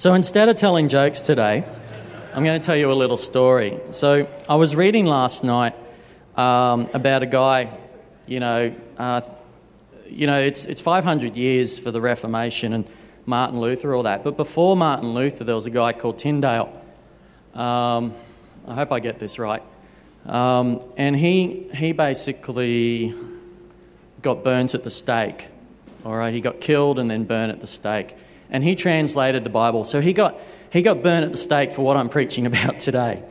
So instead of telling jokes today, I'm going to tell you a little story. So I was reading last night um, about a guy, you know, uh, you know, it's, it's 500 years for the Reformation and Martin Luther, all that. But before Martin Luther, there was a guy called Tyndale. Um, I hope I get this right. Um, and he, he basically got burnt at the stake. All right, he got killed and then burnt at the stake. And he translated the Bible. So he got, he got burnt at the stake for what I'm preaching about today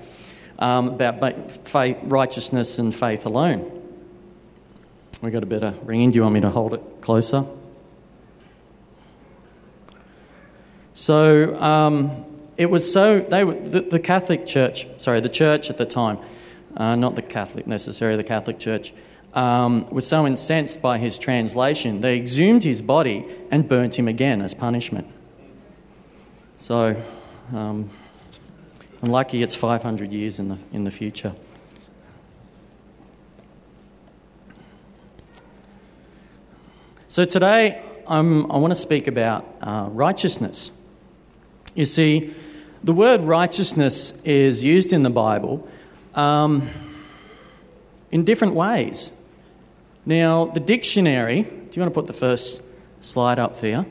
um, about faith, righteousness and faith alone. We got a better ring in. Do you want me to hold it closer? So um, it was so they were the, the, Catholic Church. Sorry, the church at the time, uh, not the Catholic necessarily. The Catholic Church um, was so incensed by his translation, they exhumed his body and burnt him again as punishment. So, um, lucky it's 500 years in the, in the future. So, today I'm, i want to speak about uh, righteousness. You see, the word righteousness is used in the Bible um, in different ways. Now, the dictionary, do you want to put the first slide up there?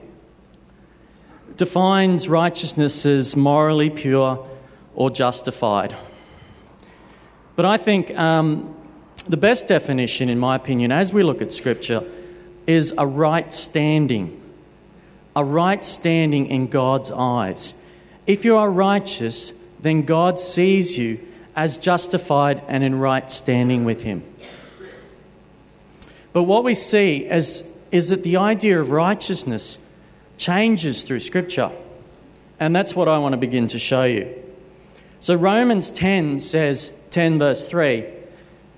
Defines righteousness as morally pure or justified. But I think um, the best definition, in my opinion, as we look at Scripture, is a right standing. A right standing in God's eyes. If you are righteous, then God sees you as justified and in right standing with Him. But what we see is, is that the idea of righteousness changes through Scripture. And that's what I want to begin to show you. So Romans 10 says, 10 verse 3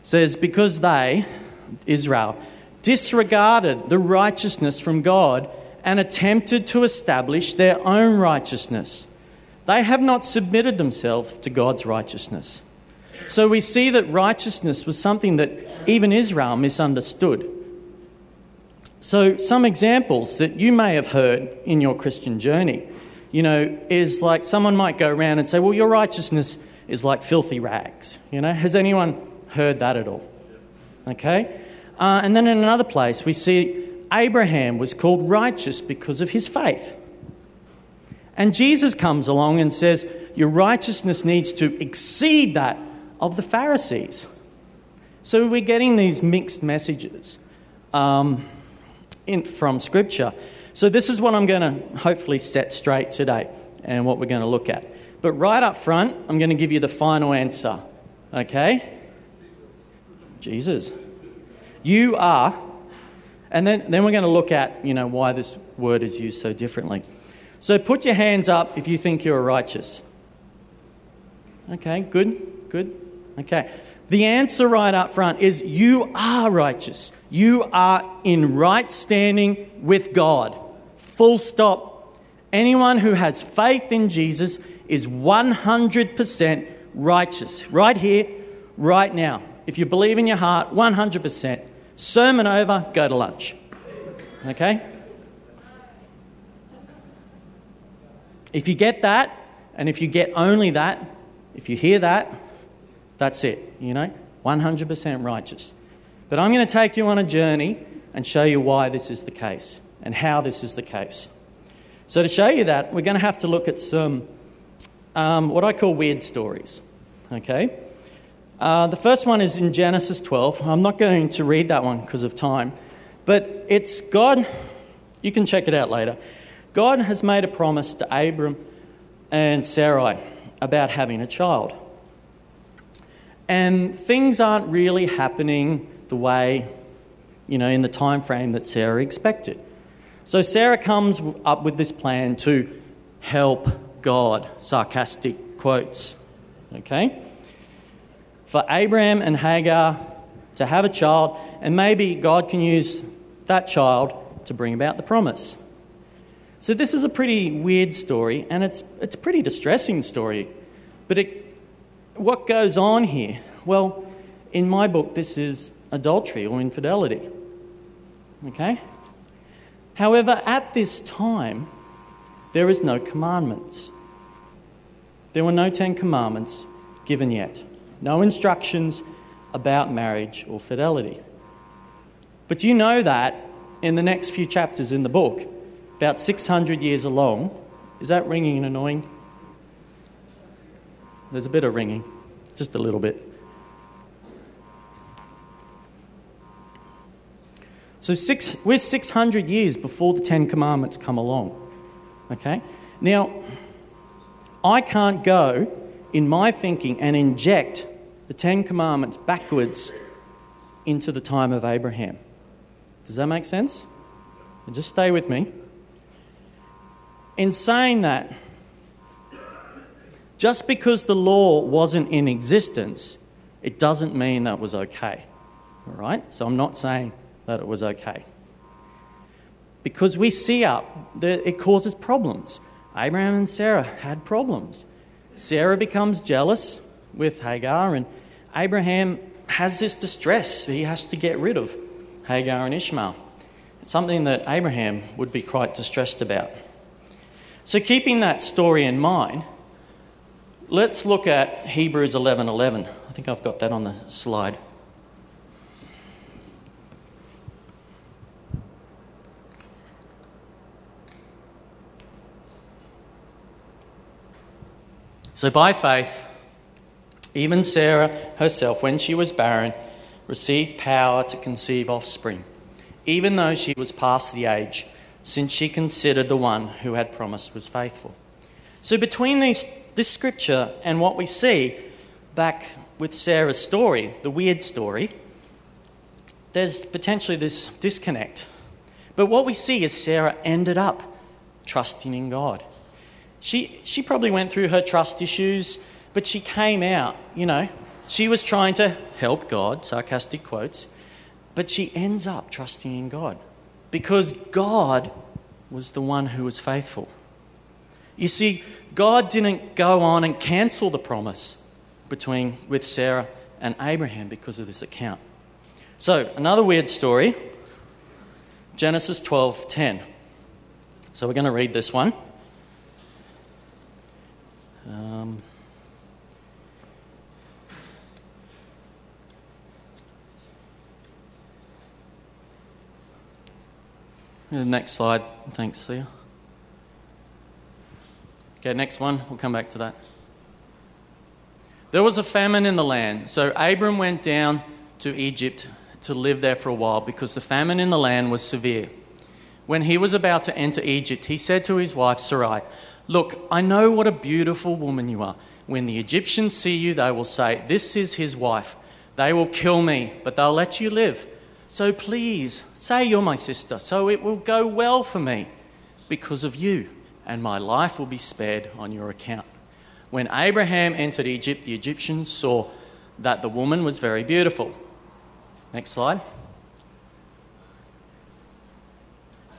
says, Because they, Israel, disregarded the righteousness from God and attempted to establish their own righteousness, they have not submitted themselves to God's righteousness. So we see that righteousness was something that even Israel misunderstood. So, some examples that you may have heard in your Christian journey, you know, is like someone might go around and say, Well, your righteousness is like filthy rags. You know, has anyone heard that at all? Okay? Uh, and then in another place, we see Abraham was called righteous because of his faith. And Jesus comes along and says, Your righteousness needs to exceed that of the Pharisees. So we're getting these mixed messages um, in, from Scripture. So this is what I'm going to hopefully set straight today and what we're going to look at. But right up front, I'm going to give you the final answer. Okay? Jesus. You are. And then, then we're going to look at, you know, why this word is used so differently. So put your hands up if you think you're righteous. Okay, good, good. Okay. The answer right up front is you are righteous. You are in right standing with God. Full stop. Anyone who has faith in Jesus is 100% righteous. Right here, right now. If you believe in your heart, 100%. Sermon over, go to lunch. Okay? If you get that, and if you get only that, if you hear that, that's it, you know, 100% righteous. But I'm going to take you on a journey and show you why this is the case and how this is the case. So, to show you that, we're going to have to look at some um, what I call weird stories. Okay? Uh, the first one is in Genesis 12. I'm not going to read that one because of time, but it's God, you can check it out later. God has made a promise to Abram and Sarai about having a child and things aren't really happening the way, you know, in the time frame that Sarah expected. So Sarah comes up with this plan to help God, sarcastic quotes, okay? For Abraham and Hagar to have a child, and maybe God can use that child to bring about the promise. So this is a pretty weird story, and it's, it's a pretty distressing story, but it what goes on here? Well, in my book, this is adultery or infidelity. Okay? However, at this time, there is no commandments. There were no Ten Commandments given yet, no instructions about marriage or fidelity. But you know that in the next few chapters in the book, about 600 years along, is that ringing and annoying? There's a bit of ringing, just a little bit. So six, we're 600 years before the Ten Commandments come along. Okay? Now, I can't go in my thinking and inject the Ten Commandments backwards into the time of Abraham. Does that make sense? Just stay with me. In saying that, just because the law wasn't in existence, it doesn't mean that was okay. All right? So I'm not saying that it was okay. Because we see up that it causes problems. Abraham and Sarah had problems. Sarah becomes jealous with Hagar, and Abraham has this distress he has to get rid of Hagar and Ishmael. It's something that Abraham would be quite distressed about. So, keeping that story in mind, let's look at Hebrews 11:11. 11. I think I've got that on the slide. So, by faith, even Sarah herself, when she was barren, received power to conceive offspring, even though she was past the age, since she considered the one who had promised was faithful. So, between these, this scripture and what we see back with Sarah's story, the weird story, there's potentially this disconnect. But what we see is Sarah ended up trusting in God. She, she probably went through her trust issues, but she came out, you know, she was trying to help God, sarcastic quotes, but she ends up trusting in God because God was the one who was faithful. You see, God didn't go on and cancel the promise between with Sarah and Abraham because of this account. So, another weird story. Genesis 12:10. So we're going to read this one. Um, the next slide. Thanks, Leah. Okay, next one. We'll come back to that. There was a famine in the land, so Abram went down to Egypt to live there for a while because the famine in the land was severe. When he was about to enter Egypt, he said to his wife Sarai, Look, I know what a beautiful woman you are. When the Egyptians see you, they will say, This is his wife. They will kill me, but they'll let you live. So please, say you're my sister, so it will go well for me because of you, and my life will be spared on your account. When Abraham entered Egypt, the Egyptians saw that the woman was very beautiful. Next slide.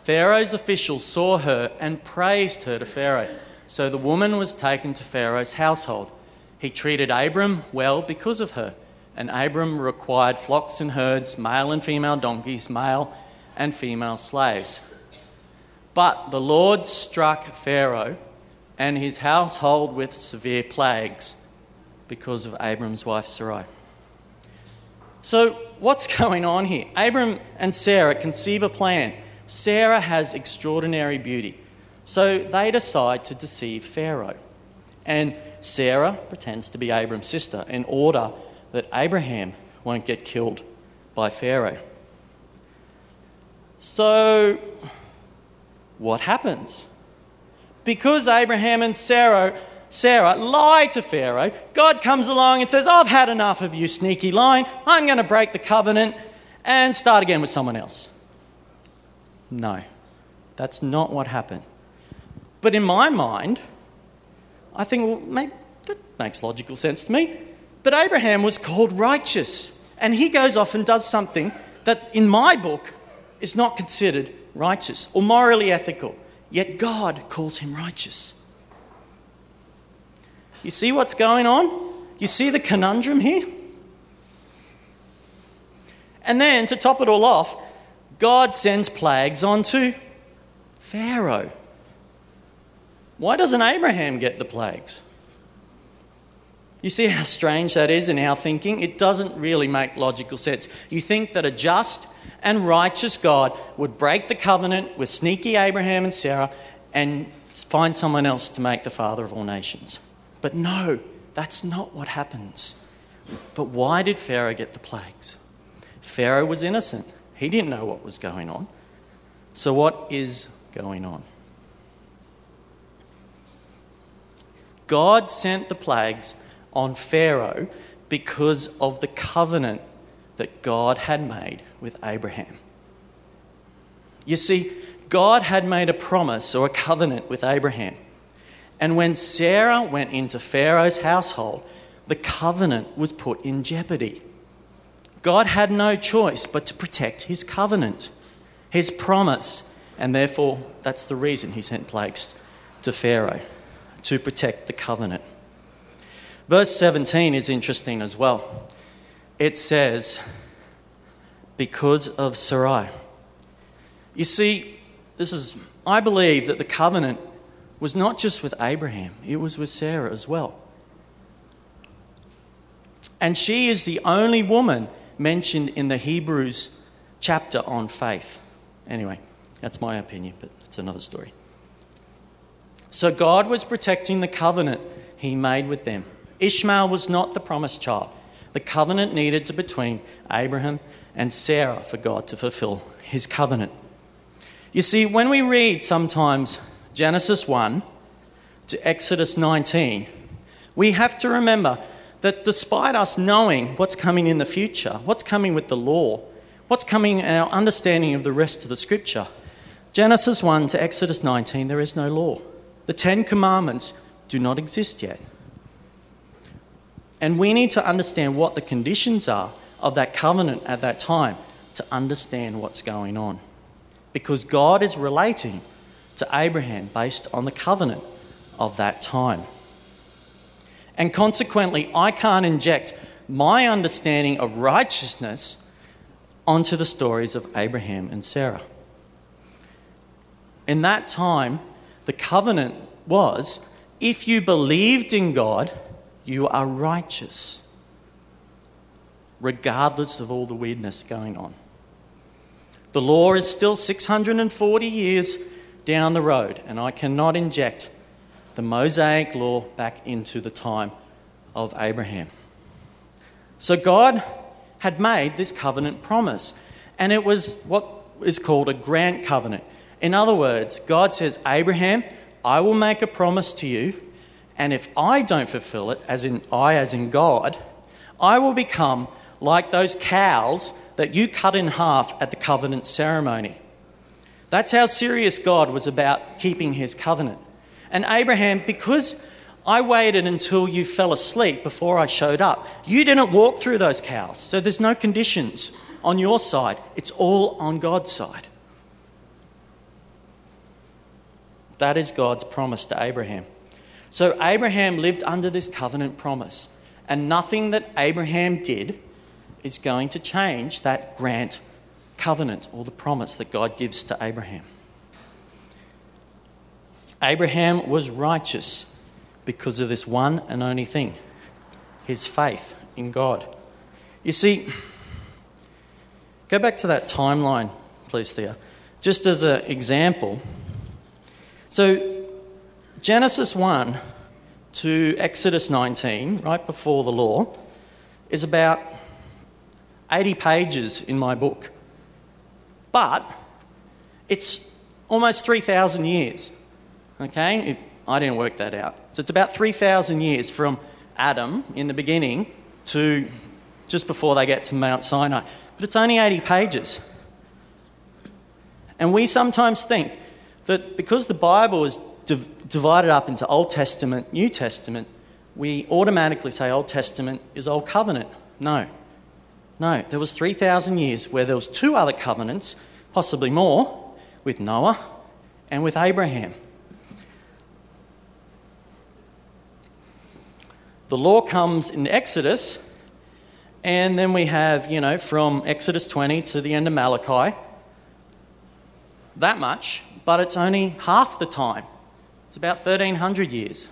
Pharaoh's officials saw her and praised her to Pharaoh. So the woman was taken to Pharaoh's household. He treated Abram well because of her. And Abram required flocks and herds, male and female donkeys, male and female slaves. But the Lord struck Pharaoh and his household with severe plagues because of Abram's wife Sarai. So, what's going on here? Abram and Sarah conceive a plan Sarah has extraordinary beauty. So they decide to deceive Pharaoh. And Sarah pretends to be Abram's sister in order that Abraham won't get killed by Pharaoh. So, what happens? Because Abraham and Sarah, Sarah lie to Pharaoh, God comes along and says, I've had enough of you, sneaky lying. I'm going to break the covenant and start again with someone else. No, that's not what happened. But in my mind, I think, well, maybe, that makes logical sense to me. But Abraham was called righteous, and he goes off and does something that in my book is not considered righteous or morally ethical, yet God calls him righteous. You see what's going on? You see the conundrum here? And then to top it all off, God sends plagues onto Pharaoh. why doesn't Abraham get the plagues? You see how strange that is in our thinking? It doesn't really make logical sense. You think that a just and righteous God would break the covenant with sneaky Abraham and Sarah and find someone else to make the father of all nations. But no, that's not what happens. But why did Pharaoh get the plagues? Pharaoh was innocent, he didn't know what was going on. So, what is going on? God sent the plagues on Pharaoh because of the covenant that God had made with Abraham. You see, God had made a promise or a covenant with Abraham. And when Sarah went into Pharaoh's household, the covenant was put in jeopardy. God had no choice but to protect his covenant, his promise, and therefore that's the reason he sent plagues to Pharaoh to protect the covenant. Verse 17 is interesting as well. It says, because of Sarai. You see, this is, I believe that the covenant was not just with Abraham, it was with Sarah as well. And she is the only woman mentioned in the Hebrews chapter on faith. Anyway, that's my opinion, but it's another story. So God was protecting the covenant he made with them. Ishmael was not the promised child. The covenant needed to between Abraham and Sarah for God to fulfill his covenant. You see, when we read sometimes Genesis 1 to Exodus 19, we have to remember that despite us knowing what's coming in the future, what's coming with the law, what's coming in our understanding of the rest of the scripture, Genesis 1 to Exodus 19, there is no law. The Ten Commandments do not exist yet. And we need to understand what the conditions are of that covenant at that time to understand what's going on. Because God is relating to Abraham based on the covenant of that time. And consequently, I can't inject my understanding of righteousness onto the stories of Abraham and Sarah. In that time, the covenant was if you believed in God, you are righteous, regardless of all the weirdness going on. The law is still 640 years down the road, and I cannot inject the Mosaic law back into the time of Abraham. So God had made this covenant promise, and it was what is called a grant covenant. In other words, God says, Abraham, I will make a promise to you, and if I don't fulfill it, as in I, as in God, I will become like those cows that you cut in half at the covenant ceremony. That's how serious God was about keeping his covenant. And Abraham, because I waited until you fell asleep before I showed up, you didn't walk through those cows. So there's no conditions on your side, it's all on God's side. That is God's promise to Abraham. So Abraham lived under this covenant promise, and nothing that Abraham did is going to change that grant covenant or the promise that God gives to Abraham. Abraham was righteous because of this one and only thing his faith in God. You see, go back to that timeline, please, Thea, just as an example. So, Genesis 1 to Exodus 19, right before the law, is about 80 pages in my book. But it's almost 3,000 years. Okay? I didn't work that out. So it's about 3,000 years from Adam in the beginning to just before they get to Mount Sinai. But it's only 80 pages. And we sometimes think that because the Bible is div- divided up into Old Testament, New Testament, we automatically say Old Testament is Old Covenant. No. No, there was 3,000 years where there was two other covenants, possibly more, with Noah and with Abraham. The law comes in Exodus, and then we have, you know, from Exodus 20 to the end of Malachi, that much, but it's only half the time It's about 1300 years.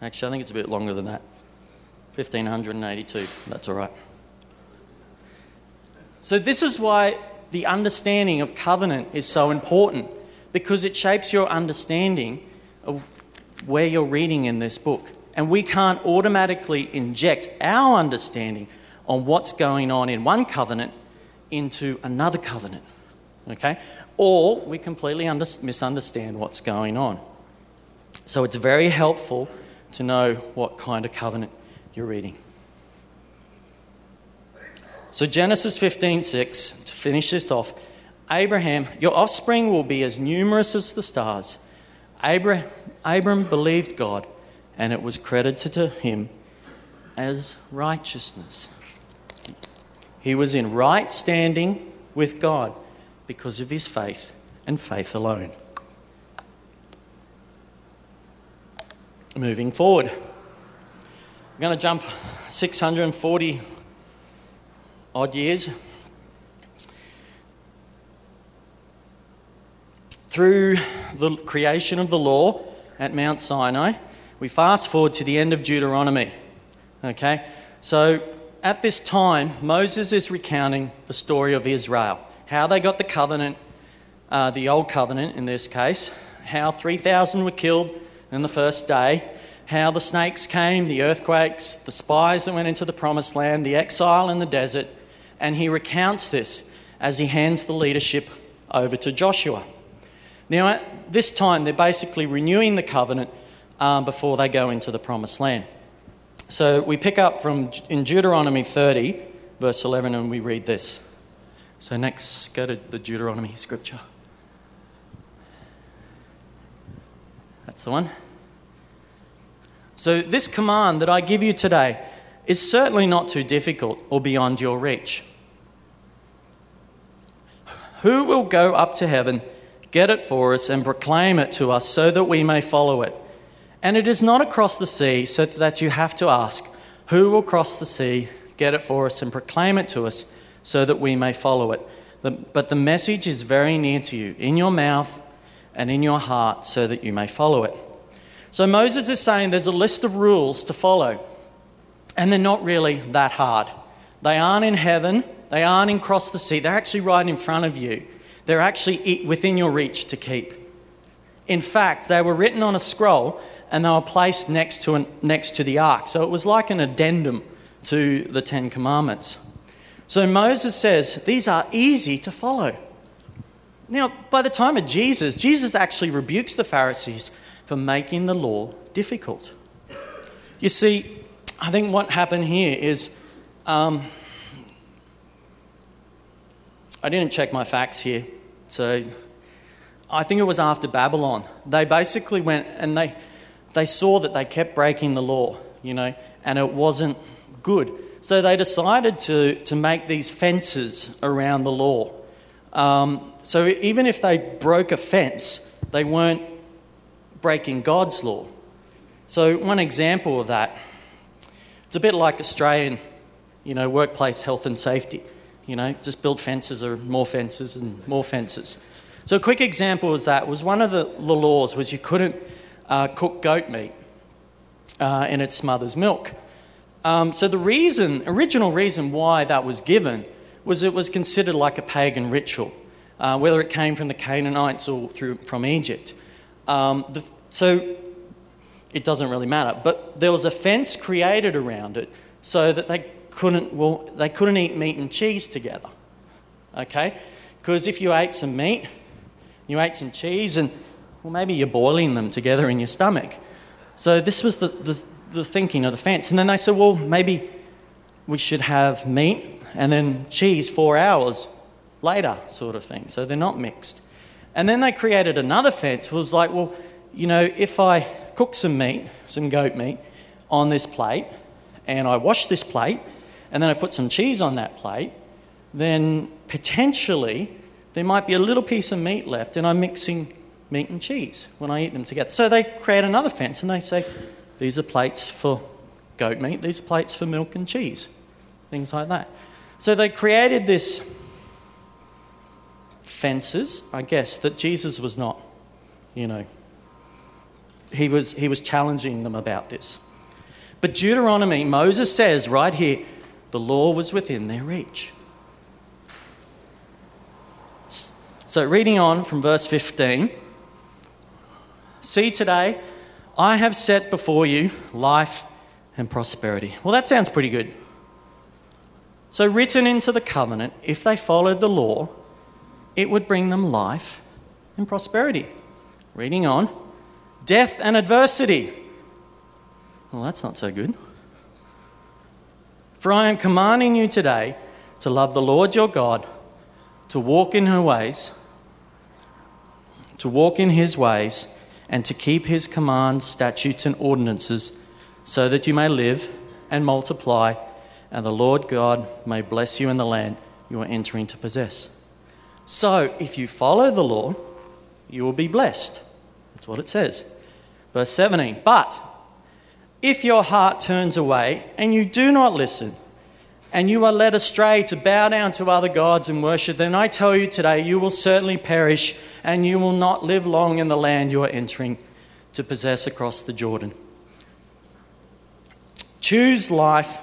Actually, I think it's a bit longer than that. 1582. That's all right. So, this is why the understanding of covenant is so important because it shapes your understanding of where you're reading in this book. And we can't automatically inject our understanding on what's going on in one covenant into another covenant. Okay? Or we completely under- misunderstand what's going on. So it's very helpful to know what kind of covenant you're reading. So Genesis 15:6 to finish this off, Abraham, your offspring will be as numerous as the stars. Abraham, Abram believed God, and it was credited to him as righteousness. He was in right standing with God because of his faith and faith alone. Moving forward, I'm going to jump 640 odd years. Through the creation of the law at Mount Sinai, we fast forward to the end of Deuteronomy. Okay? So at this time, Moses is recounting the story of Israel, how they got the covenant, uh, the old covenant in this case, how 3,000 were killed in the first day, how the snakes came, the earthquakes, the spies that went into the promised land, the exile in the desert, and he recounts this as he hands the leadership over to Joshua. Now, at this time, they're basically renewing the covenant um, before they go into the promised land. So we pick up from in Deuteronomy 30, verse 11, and we read this. So next, go to the Deuteronomy scripture. That's the one. So, this command that I give you today is certainly not too difficult or beyond your reach. Who will go up to heaven, get it for us, and proclaim it to us so that we may follow it? And it is not across the sea, so that you have to ask, Who will cross the sea, get it for us, and proclaim it to us so that we may follow it? But the message is very near to you, in your mouth and in your heart, so that you may follow it. So Moses is saying there's a list of rules to follow, and they're not really that hard. They aren't in heaven, they aren't in across the sea, they're actually right in front of you. They're actually within your reach to keep. In fact, they were written on a scroll and they were placed next to, an, next to the ark. So it was like an addendum to the Ten Commandments. So Moses says these are easy to follow. Now, by the time of Jesus, Jesus actually rebukes the Pharisees for making the law difficult. You see, I think what happened here is um, I didn't check my facts here, so I think it was after Babylon. They basically went and they, they saw that they kept breaking the law, you know, and it wasn't good. So they decided to, to make these fences around the law. Um, so even if they broke a fence, they weren't breaking God's law. So, one example of that, it's a bit like Australian, you know, workplace health and safety. You know, just build fences or more fences and more fences. So, a quick example of that was one of the laws was you couldn't uh, cook goat meat uh, in its mother's milk. Um, so, the reason, original reason why that was given was it was considered like a pagan ritual, uh, whether it came from the Canaanites or through, from Egypt. Um, the, so it doesn't really matter. But there was a fence created around it so that they couldn't, well, they couldn't eat meat and cheese together. Okay? Because if you ate some meat, you ate some cheese, and well, maybe you're boiling them together in your stomach. So this was the, the, the thinking of the fence. And then they said, well, maybe we should have meat and then cheese four hours later, sort of thing. So they're not mixed. And then they created another fence. Was like, well, you know, if I cook some meat, some goat meat, on this plate, and I wash this plate, and then I put some cheese on that plate, then potentially there might be a little piece of meat left, and I'm mixing meat and cheese when I eat them together. So they create another fence and they say, these are plates for goat meat, these are plates for milk and cheese, things like that. So they created this fences, I guess, that Jesus was not, you know, he was, he was challenging them about this. But Deuteronomy, Moses says right here, the law was within their reach. So, reading on from verse 15 See today, I have set before you life and prosperity. Well, that sounds pretty good. So, written into the covenant, if they followed the law, it would bring them life and prosperity. Reading on, death and adversity. Well, that's not so good. For I am commanding you today to love the Lord your God, to walk in her ways, to walk in his ways, and to keep his commands, statutes, and ordinances, so that you may live and multiply, and the Lord God may bless you in the land you are entering to possess. So, if you follow the law, you will be blessed. That's what it says. Verse 17 But if your heart turns away and you do not listen, and you are led astray to bow down to other gods and worship, then I tell you today, you will certainly perish and you will not live long in the land you are entering to possess across the Jordan. Choose life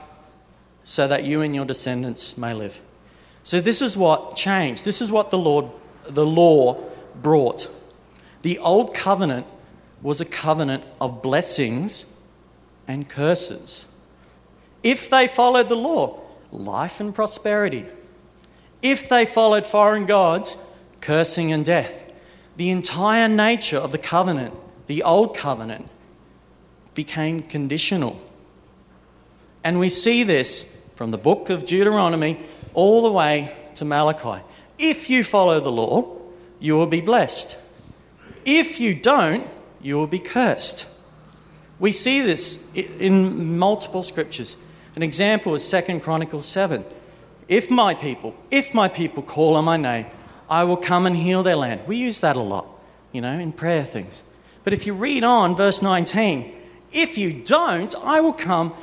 so that you and your descendants may live. So, this is what changed. This is what the, Lord, the law brought. The old covenant was a covenant of blessings and curses. If they followed the law, life and prosperity. If they followed foreign gods, cursing and death. The entire nature of the covenant, the old covenant, became conditional. And we see this from the book of Deuteronomy all the way to Malachi. If you follow the law, you will be blessed. If you don't, you will be cursed. We see this in multiple scriptures. An example is 2 Chronicles 7. If my people, if my people call on my name, I will come and heal their land. We use that a lot, you know, in prayer things. But if you read on, verse 19, if you don't, I will come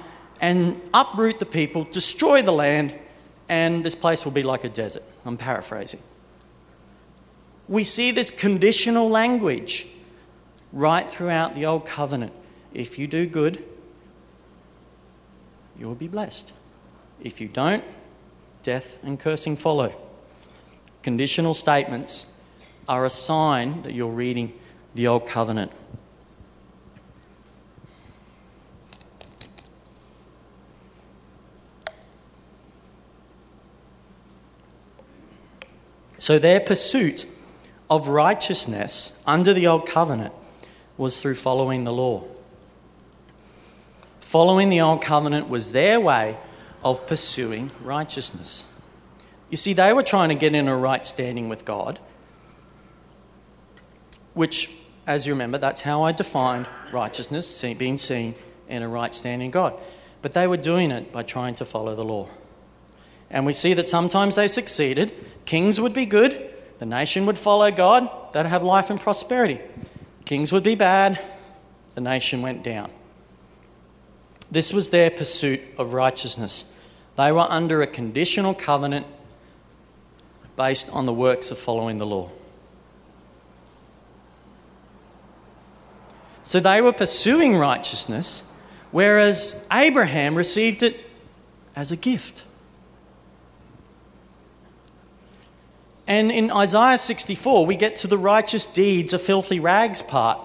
and uproot the people, destroy the land, and this place will be like a desert. I'm paraphrasing. We see this conditional language right throughout the Old Covenant. If you do good, you will be blessed. If you don't, death and cursing follow. Conditional statements are a sign that you're reading the Old Covenant. So their pursuit of righteousness under the Old Covenant was through following the law. Following the Old Covenant was their way of pursuing righteousness. You see, they were trying to get in a right standing with God, which, as you remember, that's how I defined righteousness, being seen in a right standing God. But they were doing it by trying to follow the law. And we see that sometimes they succeeded. Kings would be good, the nation would follow God, they'd have life and prosperity. Kings would be bad, the nation went down. This was their pursuit of righteousness. They were under a conditional covenant based on the works of following the law. So they were pursuing righteousness, whereas Abraham received it as a gift. And in Isaiah 64, we get to the righteous deeds of filthy rags part.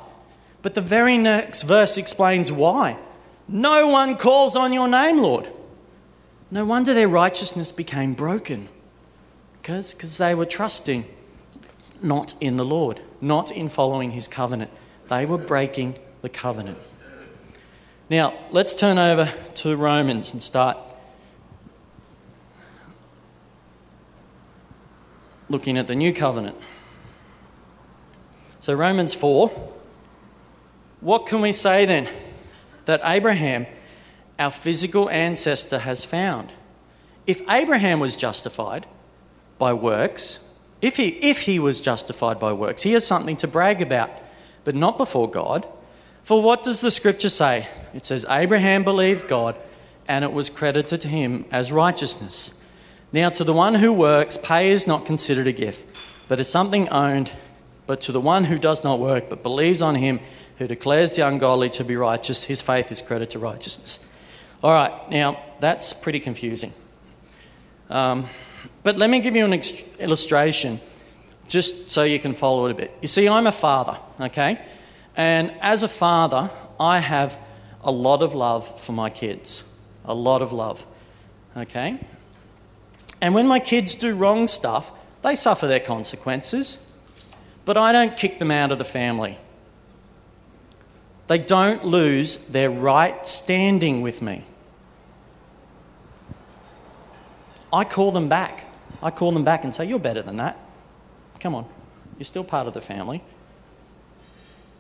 But the very next verse explains why. No one calls on your name, Lord. No wonder their righteousness became broken because they were trusting not in the Lord, not in following his covenant. They were breaking the covenant. Now, let's turn over to Romans and start looking at the new covenant. So, Romans 4. What can we say then? That Abraham, our physical ancestor, has found. If Abraham was justified by works, if he, if he was justified by works, he has something to brag about, but not before God. For what does the scripture say? It says, Abraham believed God, and it was credited to him as righteousness. Now, to the one who works, pay is not considered a gift, but is something owned, but to the one who does not work, but believes on him who declares the ungodly to be righteous, his faith is credited to righteousness. All right, now that's pretty confusing. Um, but let me give you an illustration just so you can follow it a bit. You see, I'm a father, okay? And as a father, I have a lot of love for my kids. A lot of love, okay? And when my kids do wrong stuff, they suffer their consequences. But I don't kick them out of the family. They don't lose their right standing with me. I call them back. I call them back and say, You're better than that. Come on, you're still part of the family.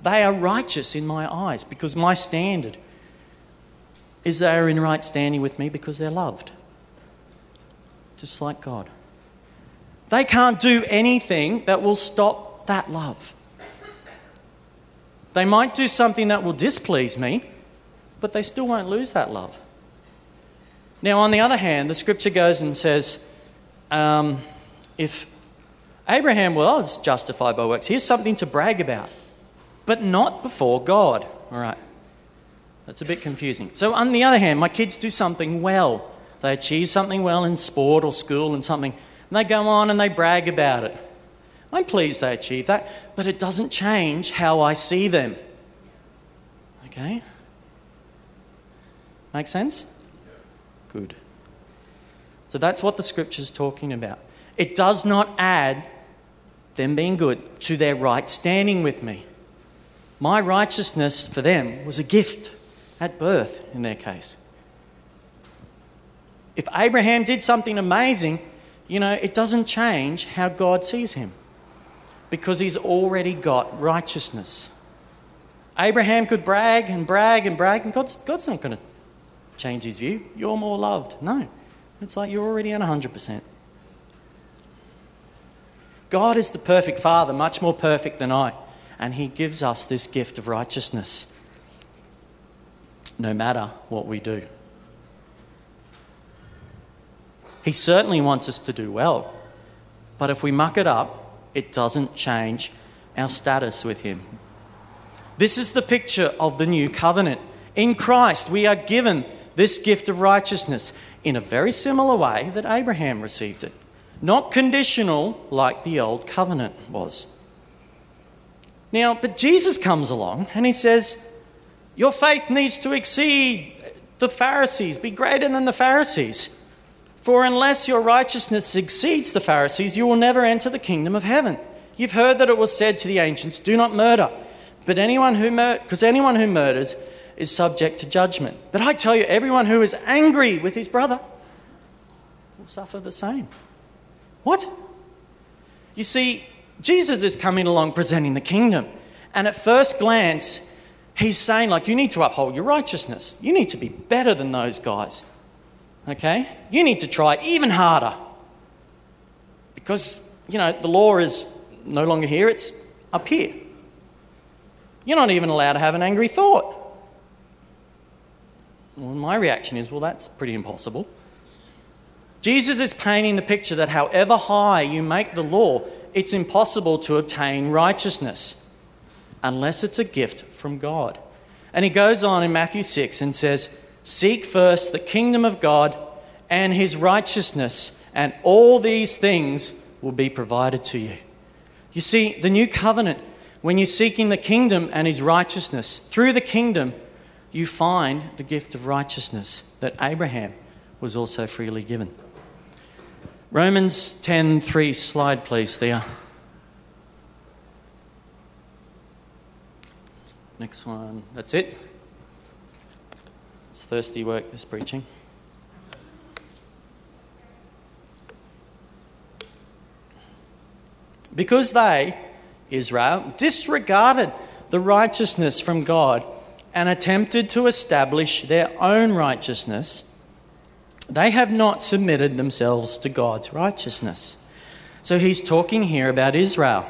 They are righteous in my eyes because my standard is they are in right standing with me because they're loved. Just like God. They can't do anything that will stop that love. They might do something that will displease me, but they still won't lose that love. Now, on the other hand, the scripture goes and says, um, if Abraham was justified by works, here's something to brag about, but not before God. All right, that's a bit confusing. So, on the other hand, my kids do something well. They achieve something well in sport or school and something, and they go on and they brag about it. I'm pleased they achieved that, but it doesn't change how I see them. Okay? Make sense? Good. So that's what the scripture's talking about. It does not add them being good to their right standing with me. My righteousness for them was a gift at birth in their case. If Abraham did something amazing, you know, it doesn't change how God sees him because he's already got righteousness. Abraham could brag and brag and brag, and God's, God's not going to change his view. You're more loved. No. It's like you're already at 100%. God is the perfect Father, much more perfect than I, and He gives us this gift of righteousness no matter what we do. He certainly wants us to do well, but if we muck it up, it doesn't change our status with Him. This is the picture of the new covenant. In Christ, we are given this gift of righteousness in a very similar way that Abraham received it, not conditional like the old covenant was. Now, but Jesus comes along and he says, Your faith needs to exceed the Pharisees, be greater than the Pharisees. For unless your righteousness exceeds the Pharisees, you will never enter the kingdom of heaven. You've heard that it was said to the ancients, Do not murder. But anyone who because anyone who murders is subject to judgment. But I tell you, everyone who is angry with his brother will suffer the same. What? You see, Jesus is coming along presenting the kingdom. And at first glance, he's saying, like, you need to uphold your righteousness. You need to be better than those guys. Okay? You need to try even harder. Because, you know, the law is no longer here, it's up here. You're not even allowed to have an angry thought. Well, my reaction is, well, that's pretty impossible. Jesus is painting the picture that however high you make the law, it's impossible to obtain righteousness unless it's a gift from God. And he goes on in Matthew 6 and says, Seek first the kingdom of God and his righteousness, and all these things will be provided to you. You see, the new covenant, when you're seeking the kingdom and his righteousness, through the kingdom, you find the gift of righteousness that Abraham was also freely given. Romans 10:3 slide please there. Next one. That's it. It's thirsty work, this preaching. Because they, Israel, disregarded the righteousness from God and attempted to establish their own righteousness, they have not submitted themselves to God's righteousness. So he's talking here about Israel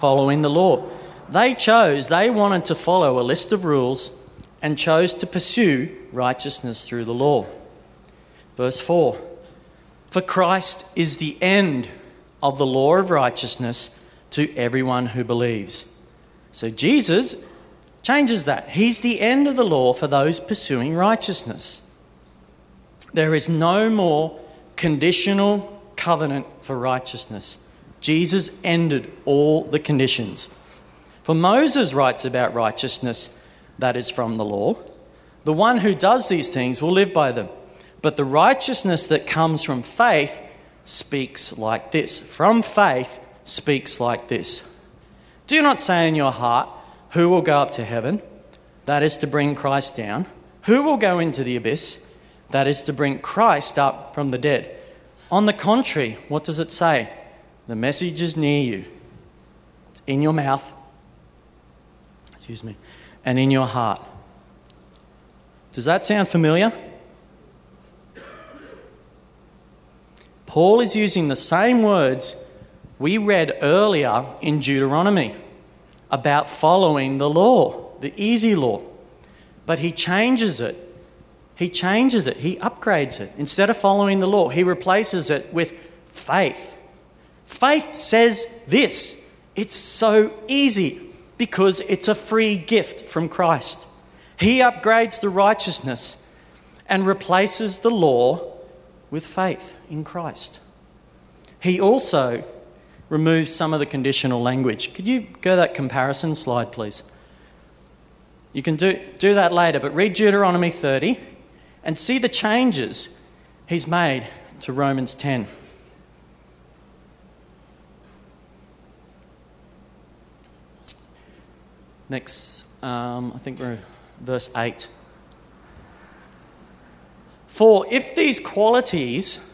following the law. They chose, they wanted to follow a list of rules and chose to pursue righteousness through the law. Verse 4 For Christ is the end of the law of righteousness to everyone who believes. So Jesus changes that. He's the end of the law for those pursuing righteousness. There is no more conditional covenant for righteousness. Jesus ended all the conditions. For Moses writes about righteousness that is from the law. The one who does these things will live by them. But the righteousness that comes from faith speaks like this. From faith speaks like this. Do not say in your heart, Who will go up to heaven? That is to bring Christ down. Who will go into the abyss? That is to bring Christ up from the dead. On the contrary, what does it say? The message is near you. It's in your mouth. Excuse me. And in your heart. Does that sound familiar? Paul is using the same words we read earlier in Deuteronomy about following the law, the easy law. But he changes it. He changes it. He upgrades it. Instead of following the law, he replaces it with faith. Faith says this it's so easy because it's a free gift from Christ. He upgrades the righteousness and replaces the law with faith in Christ. He also removes some of the conditional language. Could you go that comparison slide, please? You can do, do that later, but read Deuteronomy 30 and see the changes he's made to Romans 10. Next, um, I think we're verse 8. For if these qualities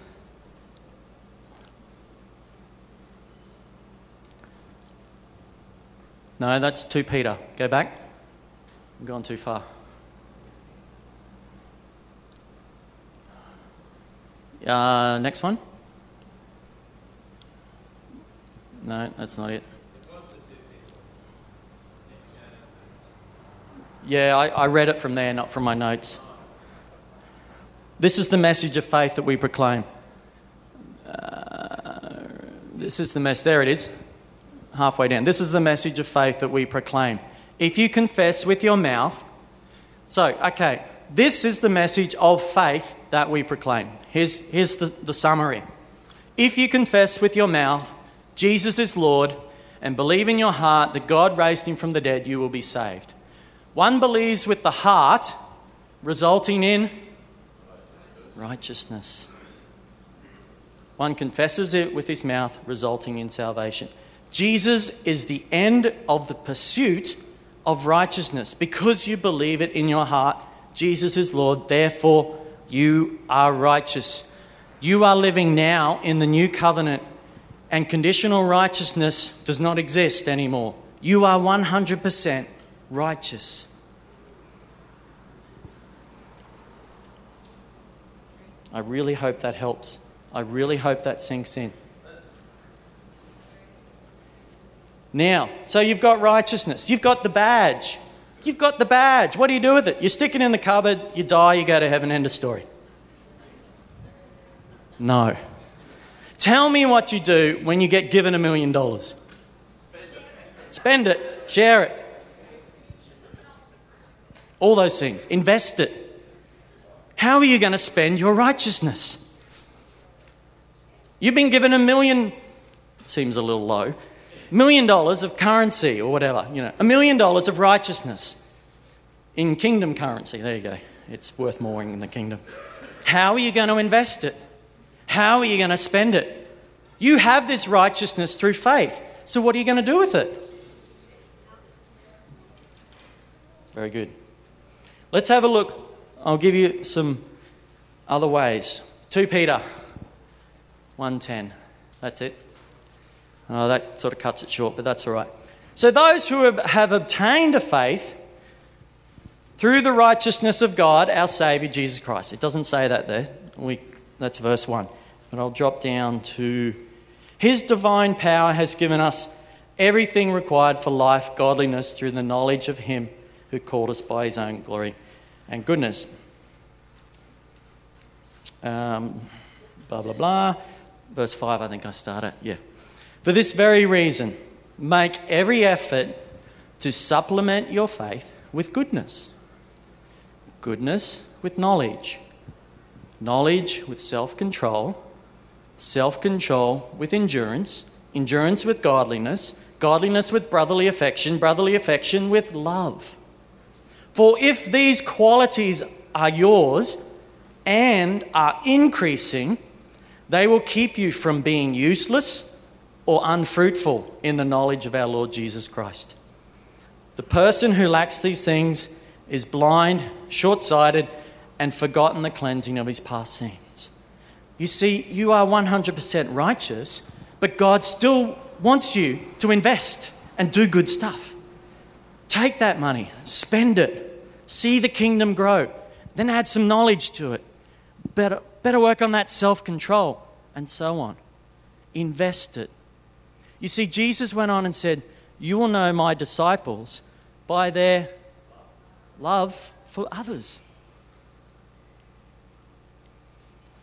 No, that's 2 Peter. Go back. I'm gone too far. Uh, next one. No, that's not it. Yeah, I, I read it from there, not from my notes. This is the message of faith that we proclaim. Uh, this is the mess. There it is, halfway down. This is the message of faith that we proclaim. If you confess with your mouth, so, okay, this is the message of faith that we proclaim. Here's, here's the, the summary. If you confess with your mouth Jesus is Lord and believe in your heart that God raised him from the dead, you will be saved. One believes with the heart, resulting in righteousness. One confesses it with his mouth, resulting in salvation. Jesus is the end of the pursuit of righteousness. Because you believe it in your heart, Jesus is Lord, therefore you are righteous. You are living now in the new covenant, and conditional righteousness does not exist anymore. You are 100% righteous. I really hope that helps. I really hope that sinks in. Now, so you've got righteousness, you've got the badge. You've got the badge. What do you do with it? You stick it in the cupboard, you die, you go to heaven, end of story. No. Tell me what you do when you get given a million dollars. Spend it, share it, all those things. Invest it. How are you going to spend your righteousness? You've been given a million, seems a little low, million dollars of currency or whatever, you know, a million dollars of righteousness in kingdom currency. There you go. It's worth more in the kingdom. How are you going to invest it? How are you going to spend it? You have this righteousness through faith. So, what are you going to do with it? Very good. Let's have a look. I'll give you some other ways. 2 Peter 1:10. That's it. Oh, that sort of cuts it short, but that's all right. So those who have obtained a faith through the righteousness of God, our Savior Jesus Christ. It doesn't say that there. We, that's verse 1. But I'll drop down to His divine power has given us everything required for life, godliness, through the knowledge of Him who called us by His own glory and goodness. Um, blah, blah, blah. Verse 5, I think I started. Yeah. For this very reason, make every effort to supplement your faith with goodness, goodness with knowledge, knowledge with self control, self control with endurance, endurance with godliness, godliness with brotherly affection, brotherly affection with love. For if these qualities are yours and are increasing, they will keep you from being useless or unfruitful in the knowledge of our Lord Jesus Christ. The person who lacks these things is blind, short sighted, and forgotten the cleansing of his past sins. You see, you are 100% righteous, but God still wants you to invest and do good stuff. Take that money, spend it, see the kingdom grow, then add some knowledge to it. Better, better work on that self control, and so on. Invest it you see, Jesus went on and said, You will know my disciples by their love for others.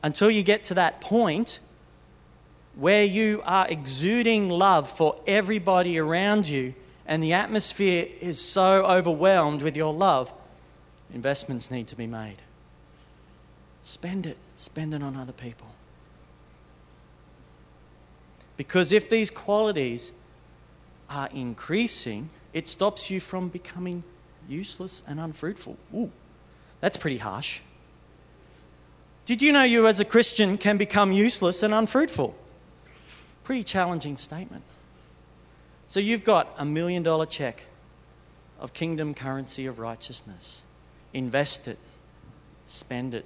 Until you get to that point where you are exuding love for everybody around you and the atmosphere is so overwhelmed with your love, investments need to be made. Spend it, spend it on other people. Because if these qualities are increasing, it stops you from becoming useless and unfruitful. Ooh, that's pretty harsh. Did you know you as a Christian can become useless and unfruitful? Pretty challenging statement. So you've got a million dollar check of kingdom currency of righteousness. Invest it, spend it,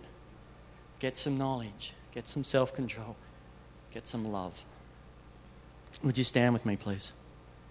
get some knowledge, get some self control, get some love. Would you stand with me, please?